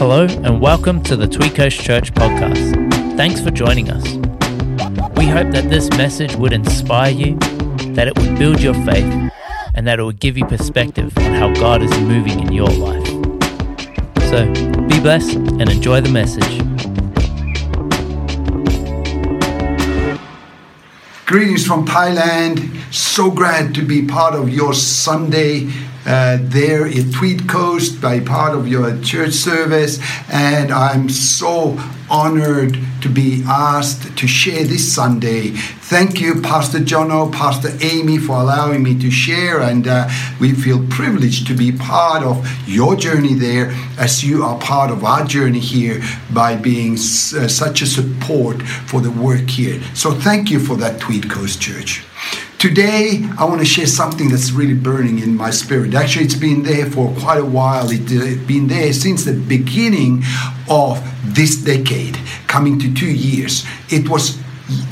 Hello, and welcome to the Tweed Coast Church podcast. Thanks for joining us. We hope that this message would inspire you, that it would build your faith, and that it would give you perspective on how God is moving in your life. So, be blessed and enjoy the message. Greetings from Thailand. So glad to be part of your Sunday uh, there in Tweed Coast by part of your church service. And I'm so honored to be asked to share this Sunday. Thank you, Pastor Jono, Pastor Amy, for allowing me to share. And uh, we feel privileged to be part of your journey there as you are part of our journey here by being s- uh, such a support for the work here. So thank you for that, Tweed Coast Church. Today, I want to share something that's really burning in my spirit. Actually, it's been there for quite a while. It's been there since the beginning of this decade, coming to two years. It was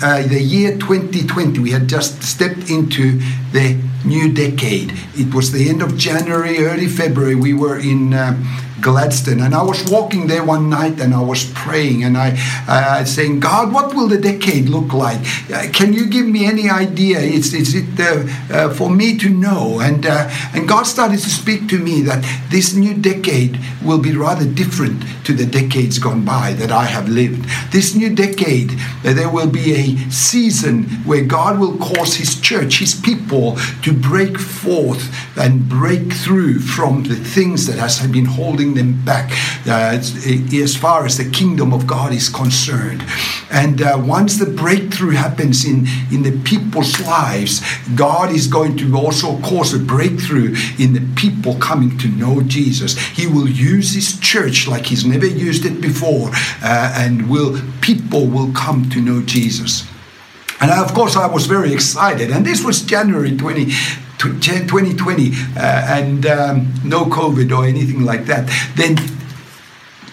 uh, the year 2020. We had just stepped into the new decade. It was the end of January, early February. We were in. Uh, Gladstone, and I was walking there one night and I was praying and I uh, saying, God, what will the decade look like? Uh, can you give me any idea? Is, is it uh, uh, for me to know? And uh, and God started to speak to me that this new decade will be rather different to the decades gone by that I have lived. This new decade, uh, there will be a season where God will cause His church, His people, to break forth and break through from the things that has been holding them back uh, as far as the kingdom of God is concerned. And uh, once the breakthrough happens in, in the people's lives, God is going to also cause a breakthrough in the people coming to know Jesus. He will use His church like He's never used it before, uh, and will people will come to know Jesus. And of course, I was very excited. And this was January 20, 2020 uh, and um, no COVID or anything like that. Then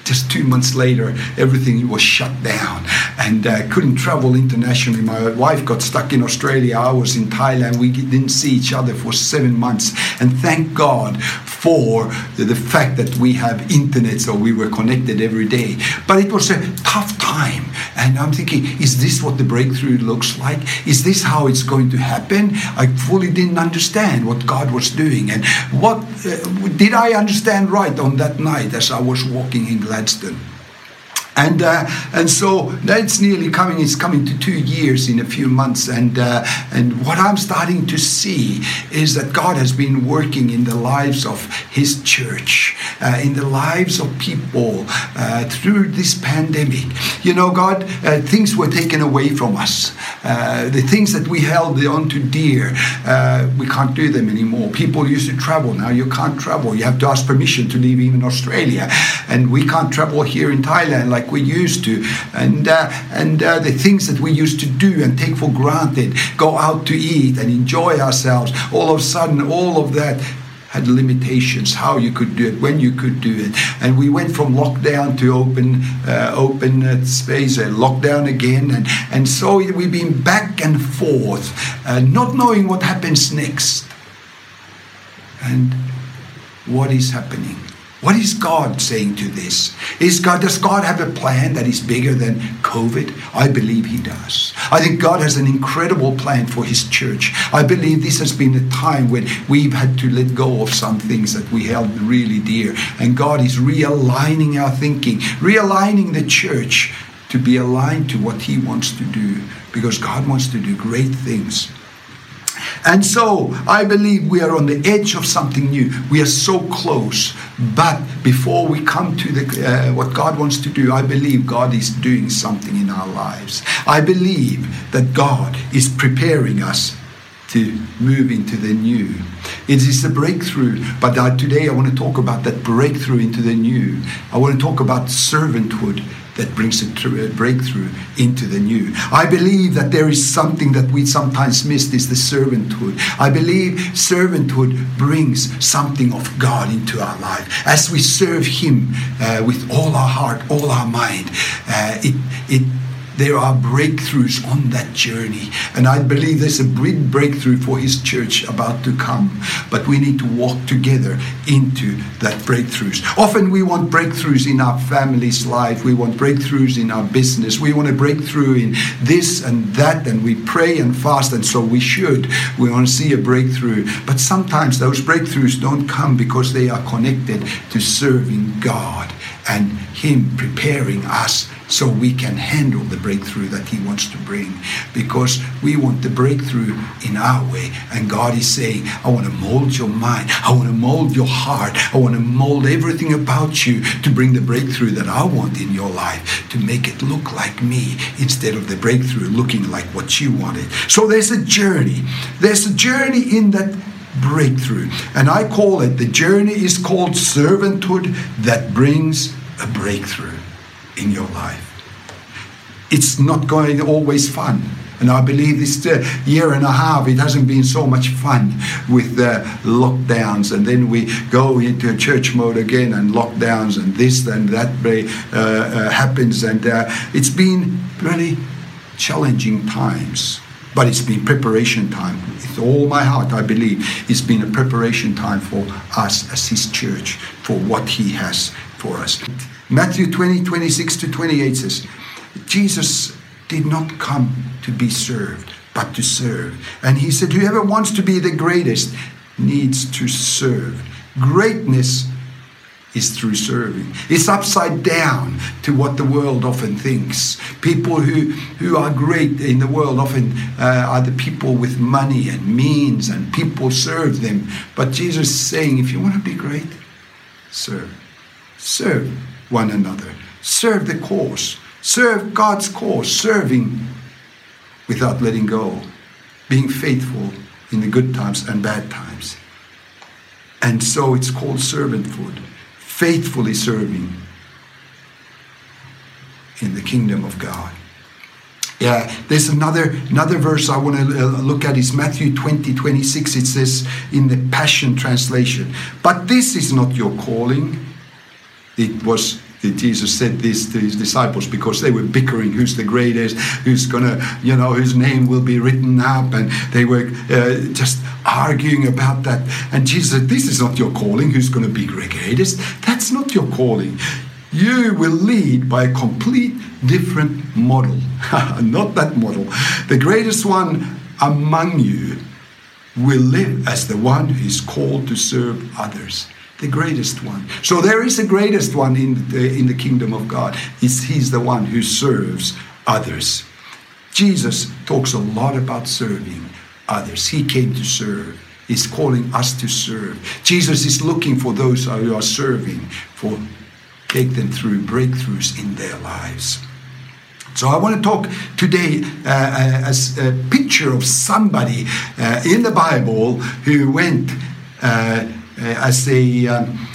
just two months later, everything was shut down and uh, couldn't travel internationally. My wife got stuck in Australia. I was in Thailand. We didn't see each other for seven months. And thank God for the, the fact that we have internet, so we were connected every day. But it was a tough time. And I'm thinking, is this what the breakthrough looks like? Is this how it's going to happen? I fully didn't understand what God was doing. And what uh, did I understand right on that night as I was walking in Gladstone? And uh, and so that's nearly coming. It's coming to two years in a few months. And uh, and what I'm starting to see is that God has been working in the lives of His church, uh, in the lives of people uh, through this pandemic. You know, God, uh, things were taken away from us. Uh, the things that we held on to dear, we can't do them anymore. People used to travel. Now you can't travel. You have to ask permission to leave even Australia, and we can't travel here in Thailand like like we used to, and uh, and uh, the things that we used to do and take for granted, go out to eat and enjoy ourselves. All of a sudden, all of that had limitations how you could do it when you could do it. And we went from lockdown to open uh, open uh, space and lockdown again. And and so we've been back and forth uh, not knowing what happens next and what is happening what is God saying to this? Is God, does God have a plan that is bigger than COVID? I believe He does. I think God has an incredible plan for His church. I believe this has been a time when we've had to let go of some things that we held really dear. And God is realigning our thinking, realigning the church to be aligned to what He wants to do because God wants to do great things and so I believe we are on the edge of something new. We are so close. But before we come to the, uh, what God wants to do, I believe God is doing something in our lives. I believe that God is preparing us to move into the new. It is a breakthrough, but uh, today I want to talk about that breakthrough into the new. I want to talk about servanthood that brings a, breakthrough into the new. I believe that there is something that we sometimes miss is the servanthood. I believe servanthood brings something of God into our life. As we serve Him uh, with all our heart, all our mind, uh, it, it there are breakthroughs on that journey. And I believe there's a big breakthrough for his church about to come. But we need to walk together into that breakthroughs. Often we want breakthroughs in our family's life. We want breakthroughs in our business. We want a breakthrough in this and that. And we pray and fast. And so we should. We want to see a breakthrough. But sometimes those breakthroughs don't come because they are connected to serving God and Him preparing us so we can handle the breakthrough that He wants to bring. Because we want the breakthrough in our way. And God is saying, I want to mold your mind. I want to mold your heart. I want to mold everything about you to bring the breakthrough that I want in your life, to make it look like me instead of the breakthrough looking like what you wanted. So there's a journey. There's a journey in that breakthrough. And I call it the journey is called servanthood that brings a breakthrough in your life. It's not going always fun. And I believe this uh, year and a half, it hasn't been so much fun with the lockdowns. And then we go into church mode again and lockdowns and this and that uh, uh, happens. And uh, it's been really challenging times. But it's been preparation time. With all my heart, I believe it's been a preparation time for us as His church for what He has for us. Matthew 20, 26 to 28 says, Jesus did not come to be served, but to serve. And He said, Whoever wants to be the greatest needs to serve. Greatness is through serving. It's upside down to what the world often thinks. People who, who are great in the world often uh, are the people with money and means, and people serve them. But Jesus is saying, if you want to be great, serve. Serve one another. Serve the cause. Serve God's cause. Serving without letting go. Being faithful in the good times and bad times. And so it's called servanthood faithfully serving in the kingdom of God. Yeah, there's another another verse I want to uh, look at is Matthew 20, 26. It says in the Passion Translation, but this is not your calling. It was Jesus said this to his disciples because they were bickering who's the greatest, who's gonna, you know, whose name will be written up, and they were uh, just arguing about that. And Jesus said, This is not your calling, who's gonna be greatest. That's not your calling. You will lead by a complete different model, not that model. The greatest one among you will live as the one who is called to serve others the greatest one. So there is a greatest one in the, in the kingdom of God. It's, he's the one who serves others. Jesus talks a lot about serving others. He came to serve. He's calling us to serve. Jesus is looking for those who are serving, for take them through breakthroughs in their lives. So I want to talk today uh, uh as a picture of somebody uh, in the Bible who went uh, uh, as they um,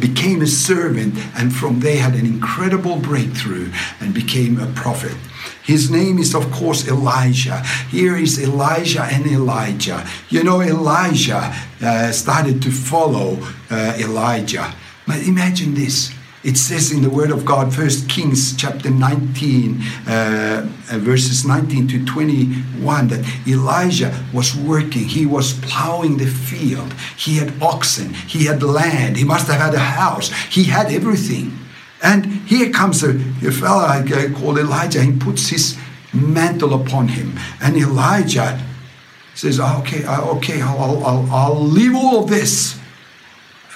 became a servant and from there had an incredible breakthrough and became a prophet. His name is, of course, Elisha. Here is Elijah and Elijah. You know, Elisha uh, started to follow uh, Elijah. But imagine this it says in the Word of God, First Kings chapter 19, uh, uh, verses 19 to 21, that Elisha was working. He was plowing the field. He had oxen. He had land. He must have had a house. He had everything. And here comes a, a fellow called Elijah. He puts his mantle upon him. And Elisha says, okay, okay, I'll, I'll, I'll leave all of this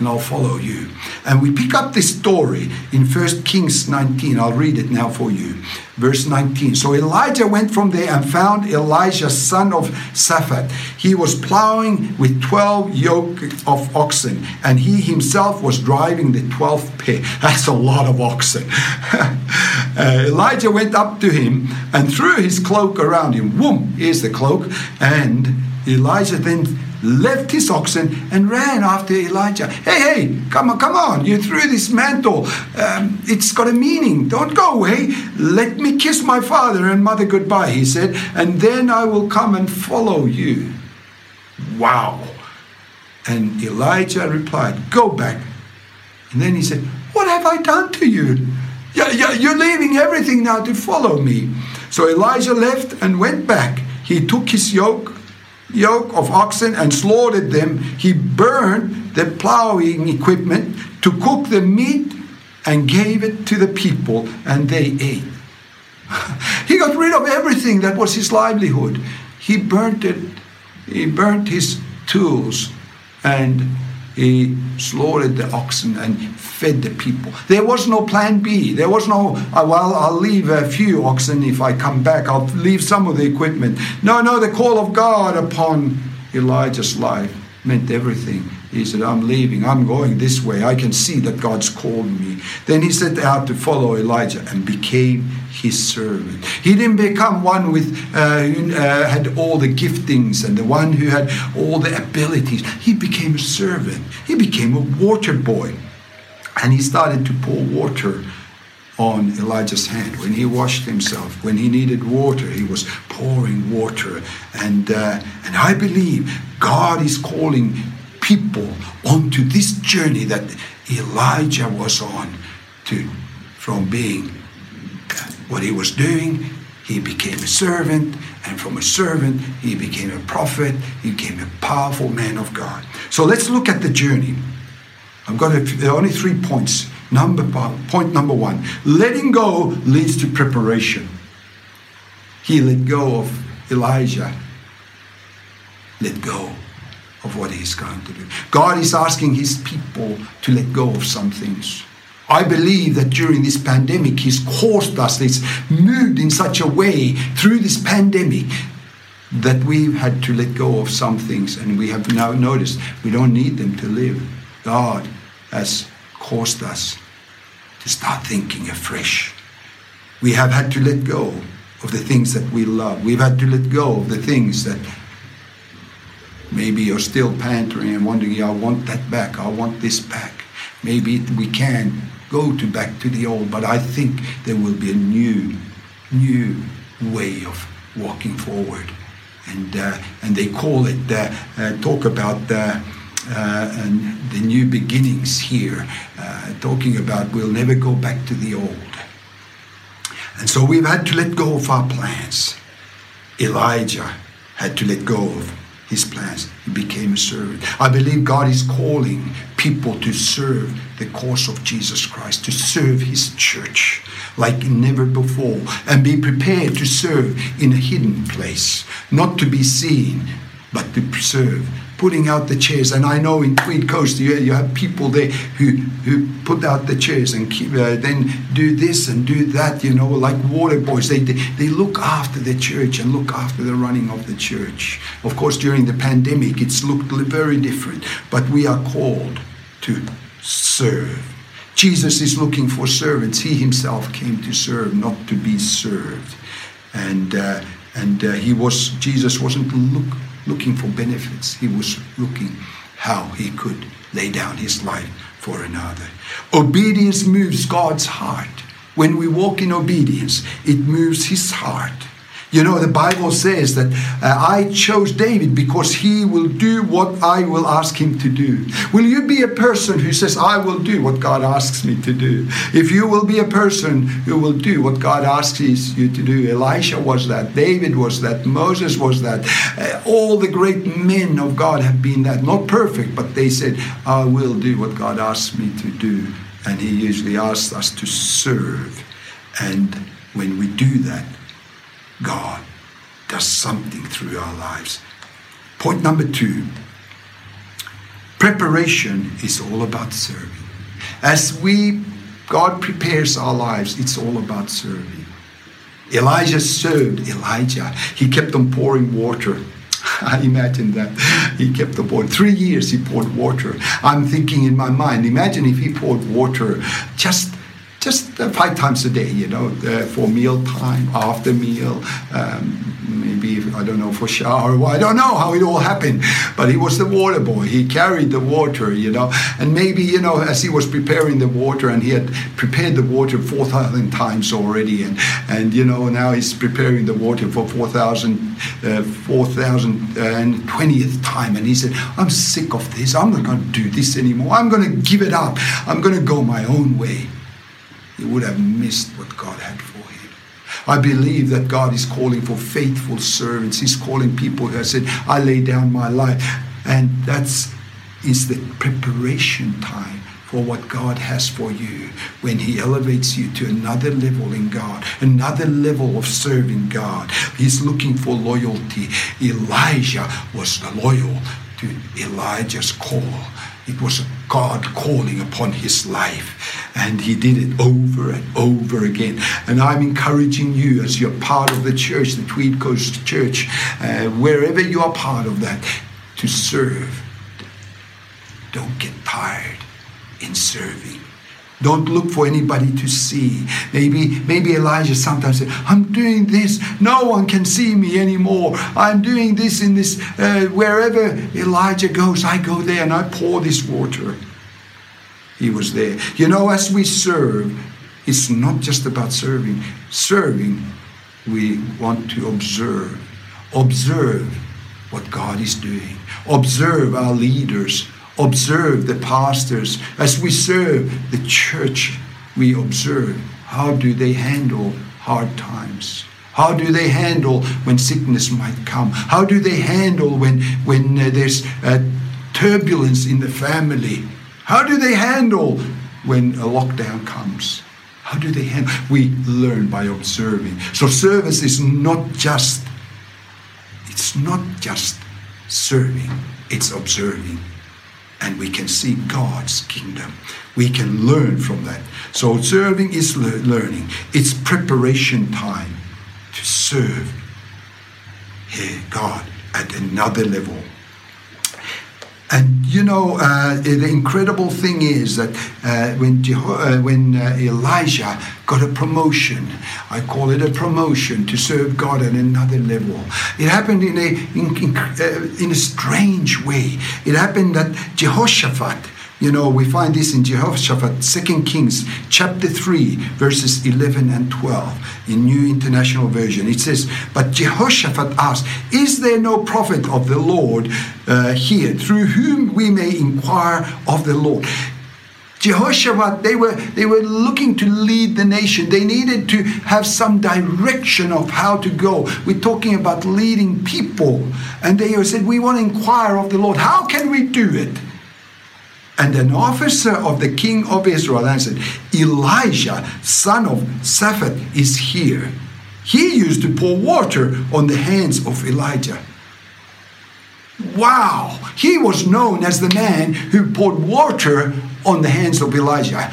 and I'll follow you. And we pick up this story in 1 Kings 19. I'll read it now for you. Verse 19. So Elijah went from there and found Elisha, son of Shaphat. He was plowing with 12 yoke of oxen, and he himself was driving the 12th pair. That's a lot of oxen. uh, Elijah went up to him and threw his cloak around him. Boom, here's the cloak. And Elisha then left his oxen and ran after Elijah. Hey, hey, come on, come on. You threw this mantle. Um, it's got a meaning. Don't go away. Let me kiss my father and mother goodbye, he said, and then I will come and follow you. Wow. And Elijah replied, Go back. And then he said, What have I done to you? You're leaving everything now to follow me. So Elisha left and went back. He took his yoke, yoke of oxen and slaughtered them. He burned the plowing equipment to cook the meat and gave it to the people, and they ate. he got rid of everything that was his livelihood. He burnt it. He burnt his tools and he slaughtered the oxen and fed the people. There was no plan B. There was no, uh, well, I'll leave a few oxen if I come back. I'll leave some of the equipment. No, no, the call of God upon Elisha's life meant everything. He said, I'm leaving, I'm going this way. I can see that God's called me. Then he set out to follow Elijah and became his servant. He didn't become one with uh, who uh, had all the giftings and the one who had all the abilities. He became a servant. He became a water boy. And he started to pour water on Elijah's hand. When he washed himself, when he needed water, he was pouring water. And, uh, and I believe God is calling people onto this journey that Elisha was on to from being what he was doing he became a servant and from a servant he became a prophet he became a powerful man of god so let's look at the journey i've got a, only three points number point number one letting go leads to preparation he let go of elijah let go of what he's going to do. God is asking his people to let go of some things. I believe that during this pandemic, he's caused us, it's moved in such a way through this pandemic that we've had to let go of some things and we have now noticed we don't need them to live. God has caused us to start thinking afresh. We have had to let go of the things that we love. We've had to let go of the things that Maybe you're still pantering and wondering, I want that back, I want this back. Maybe we can go to back to the old, but I think there will be a new, new way of walking forward. And, uh, and they call it, uh, uh, talk about uh, and the new beginnings here, uh, talking about we'll never go back to the old. And so we've had to let go of our plans. Elisha had to let go of his plans. He became a servant. I believe God is calling people to serve the cause of Jesus Christ, to serve his church like never before, and be prepared to serve in a hidden place, not to be seen, but to serve putting out the chairs. And I know in Tweed Coast you, you have people there who, who put out the chairs and keep, uh, then do this and do that, you know, like water boys. They, they, they look after the church and look after the running of the church. Of course, during the pandemic, it's looked very different, but we are called to serve. Jesus is looking for servants. He himself came to serve, not to be served. And, uh, and uh, he was, Jesus wasn't look, looking for benefits. He was looking how he could lay down his life for another. Obedience moves God's heart. When we walk in obedience, it moves his heart. You know, the Bible says that uh, I chose David because he will do what I will ask him to do. Will you be a person who says, I will do what God asks me to do? If you will be a person who will do what God asks you to do, Elisha was that, David was that, Moses was that. Uh, all the great men of God have been that. Not perfect, but they said, I will do what God asks me to do. And he usually asks us to serve. And when we do that, God does something through our lives. Point number two preparation is all about serving. As we, God prepares our lives, it's all about serving. Elisha served Elijah. He kept on pouring water. I imagine that he kept on pouring. Three years he poured water. I'm thinking in my mind, imagine if he poured water just just uh, five times a day, you know, uh, for meal time, after meal, um, maybe, I don't know, for shower. I don't know how it all happened, but he was the water boy. He carried the water, you know, and maybe, you know, as he was preparing the water and he had prepared the water 4,000 times already, and, and, you know, now he's preparing the water for 4,000, uh, 4,020th time, and he said, I'm sick of this. I'm not going to do this anymore. I'm going to give it up. I'm going to go my own way he would have missed what God had for him. I believe that God is calling for faithful servants. He's calling people who have said, I lay down my life. And that's is the preparation time for what God has for you when He elevates you to another level in God, another level of serving God. He's looking for loyalty. Elisha was loyal to Elijah's call. It was God calling upon his life, and he did it over and over again. And I'm encouraging you, as you're part of the church, the Tweed Coast Church, uh, wherever you are part of that, to serve. Don't get tired in serving. Don't look for anybody to see. Maybe, maybe Elisha sometimes said, I'm doing this. No one can see me anymore. I'm doing this in this, uh, wherever Elijah goes, I go there and I pour this water. He was there. You know, as we serve, it's not just about serving. Serving, we want to observe. Observe what God is doing. Observe our leaders observe the pastors. As we serve the church, we observe how do they handle hard times? How do they handle when sickness might come? How do they handle when, when uh, there's uh, turbulence in the family? How do they handle when a lockdown comes? How do they handle? We learn by observing. So service is not just, it's not just serving, it's observing and we can see God's kingdom. We can learn from that. So serving is le- learning. It's preparation time to serve God at another level. And you know, uh, the incredible thing is that uh, when, Jeho- uh, when uh, Elisha got a promotion, I call it a promotion to serve God at another level. It happened in a, in, in, uh, in a strange way. It happened that Jehoshaphat, you know, we find this in Jehoshaphat, 2 Kings chapter 3, verses 11 and 12 in New International Version. It says, But Jehoshaphat asked, Is there no prophet of the Lord uh, here through whom we may inquire of the Lord? Jehoshaphat, they were, they were looking to lead the nation. They needed to have some direction of how to go. We're talking about leading people. And they said, We want to inquire of the Lord. How can we do it? And an officer of the king of Israel answered, Elisha, son of Shaphat, is here. He used to pour water on the hands of Elijah. Wow! He was known as the man who poured water on the hands of Elijah.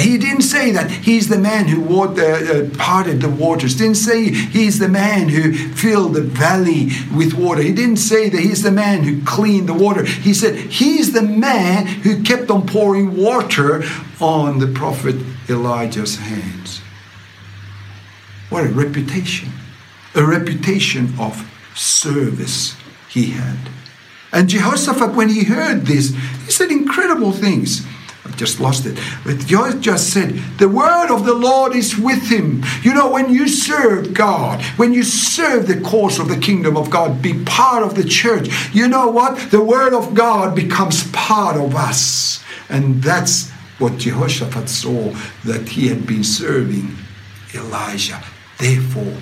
He didn't say that he's the man who water, uh, parted the waters. Didn't say he's the man who filled the valley with water. He didn't say that he's the man who cleaned the water. He said he's the man who kept on pouring water on the prophet Elijah's hands. What a reputation! A reputation of service he had. And Jehoshaphat, when he heard this, he said incredible things. I just lost it. But God just said, The word of the Lord is with him. You know, when you serve God, when you serve the cause of the kingdom of God, be part of the church, you know what? The word of God becomes part of us. And that's what Jehoshaphat saw that he had been serving Elijah. Therefore,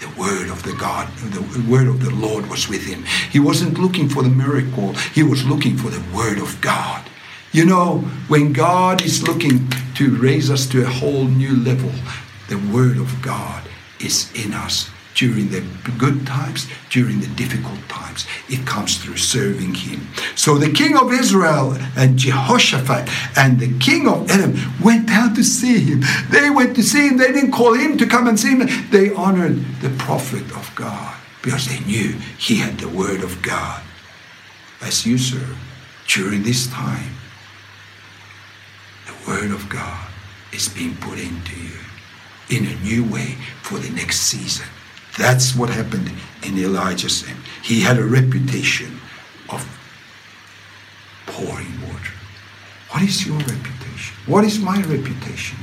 the word of the God, the word of the Lord was with him. He wasn't looking for the miracle, he was looking for the word of God. You know, when God is looking to raise us to a whole new level, the Word of God is in us during the good times, during the difficult times. It comes through serving Him. So the king of Israel and Jehoshaphat and the king of Edom went down to see him. They went to see him. They didn't call him to come and see him. They honored the prophet of God because they knew he had the Word of God. As you serve during this time, Word of God is being put into you in a new way for the next season. That's what happened in Elisha's time. He had a reputation of pouring water. What is your reputation? What is my reputation?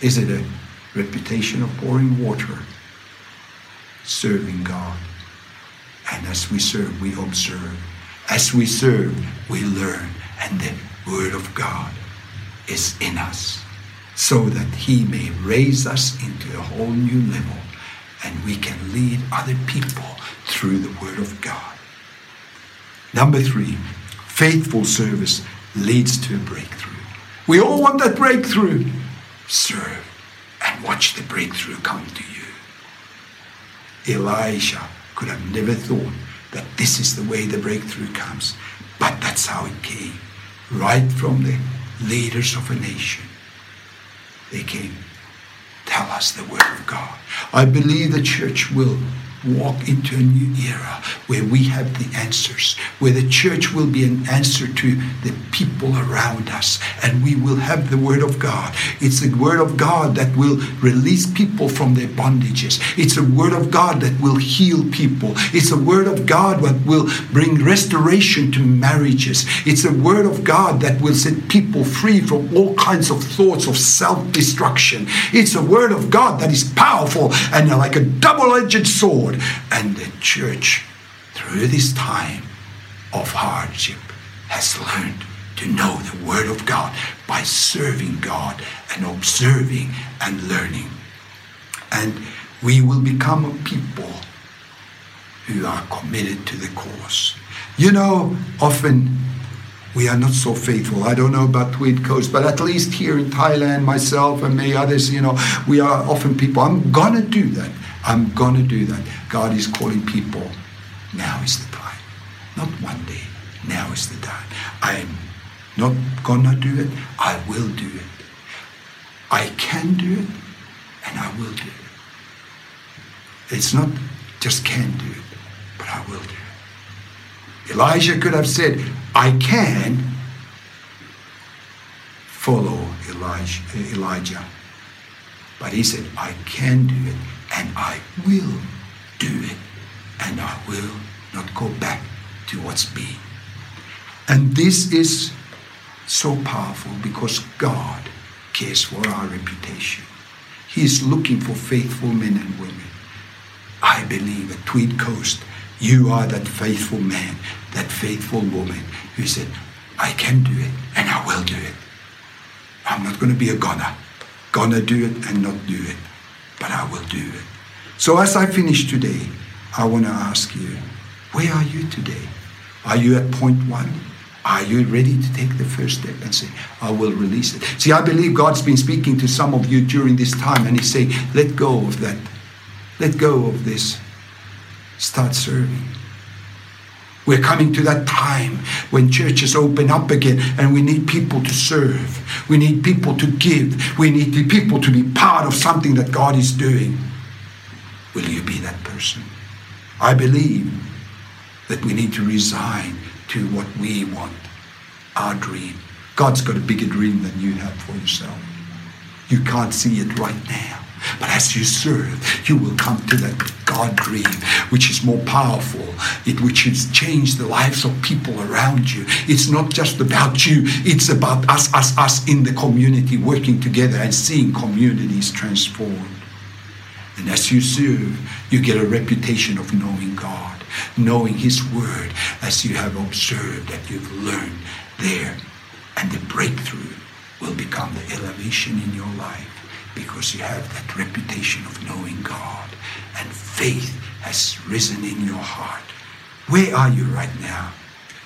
Is it a reputation of pouring water? Serving God. And as we serve, we observe. As we serve, we learn. And the Word of God is in us so that he may raise us into a whole new level and we can lead other people through the Word of God. Number three, faithful service leads to a breakthrough. We all want that breakthrough. Serve and watch the breakthrough come to you. Elisha could have never thought that this is the way the breakthrough comes, but that's how it came. Right from the leaders of a nation. They came. Tell us the word of God. I believe the church will walk into a new era where we have the answers, where the church will be an answer to the people around us, and we will have the Word of God. It's the Word of God that will release people from their bondages. It's the Word of God that will heal people. It's the Word of God that will bring restoration to marriages. It's the Word of God that will set people free from all kinds of thoughts of self destruction. It's the Word of God that is powerful and like a double edged sword and the church, through this time of hardship, has learned to know the Word of God by serving God and observing and learning. And we will become a people who are committed to the cause. You know, often we are not so faithful. I don't know about Tweed Coast, but at least here in Thailand, myself and many others, you know, we are often people. I'm gonna do that. I'm going to do that. God is calling people. Now is the time. Not one day. Now is the time. I'm not going to do it. I will do it. I can do it, and I will do it. It's not just can do it, but I will do it. Elisha could have said, I can follow Elijah, Elijah. But he said, I can do it and I will do it, and I will not go back to what's been. And this is so powerful because God cares for our reputation. He is looking for faithful men and women. I believe at Tweed Coast, you are that faithful man, that faithful woman who said, I can do it and I will do it. I'm not going to be a goner. Gonna do it and not do it but I will do it. So as I finish today, I want to ask you, where are you today? Are you at point one? Are you ready to take the first step and say, I will release it? See, I believe God's been speaking to some of you during this time and He's saying, let go of that. Let go of this. Start serving. We're coming to that time when churches open up again and we need people to serve. We need people to give. We need people to be part of something that God is doing. Will you be that person? I believe that we need to resign to what we want, our dream. God's got a bigger dream than you have for yourself. You can't see it right now. But as you serve, you will come to that God dream, which is more powerful, it, which has changed the lives of people around you. It's not just about you, it's about us, us, us in the community working together and seeing communities transformed. And as you serve, you get a reputation of knowing God, knowing His Word, as you have observed that you've learned there. And the breakthrough will become the elevation in your life because you have that reputation of knowing God and faith has risen in your heart. Where are you right now?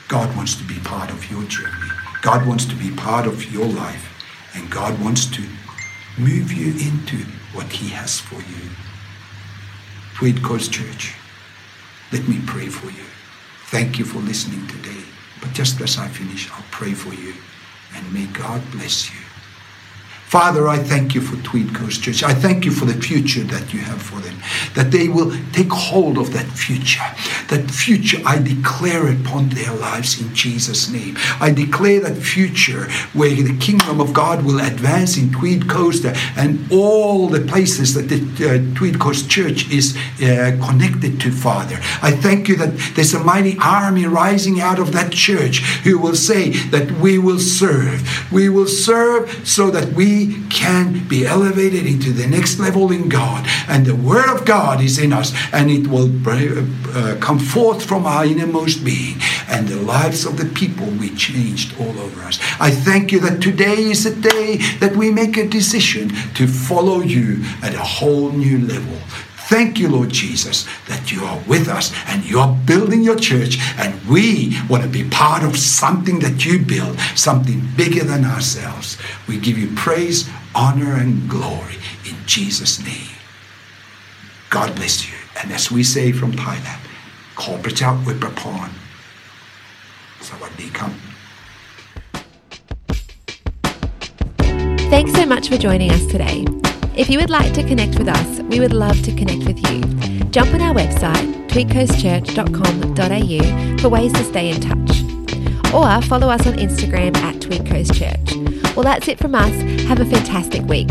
God wants to be part of your journey. God wants to be part of your life. And God wants to move you into what He has for you. Tweed Coast Church, let me pray for you. Thank you for listening today. But just as I finish, I'll pray for you. And may God bless you. Father, I thank you for Tweed Coast Church. I thank you for the future that you have for them, that they will take hold of that future. That future I declare upon their lives in Jesus' name. I declare that future where the kingdom of God will advance in Tweed Coast and all the places that the uh, Tweed Coast Church is uh, connected to, Father. I thank you that there's a mighty army rising out of that church who will say that we will serve. We will serve so that we can be elevated into the next level in God. And the Word of God is in us, and it will uh, come forth from our innermost being. And the lives of the people we changed all over us. I thank you that today is a day that we make a decision to follow you at a whole new level. Thank you, Lord Jesus, that you are with us and you are building your church, and we want to be part of something that you build, something bigger than ourselves. We give you praise, honor, and glory in Jesus' name. God bless you. And as we say from Thailand, ขอพระเจ้าอวยพรสวัสดีครับ Thanks so much for joining us today. If you would like to connect with us, we would love to connect with you. Jump on our website, tweedcoastchurch.com.au, for ways to stay in touch. Or follow us on Instagram at Tweed Coast Church. Well, that's it from us. Have a fantastic week.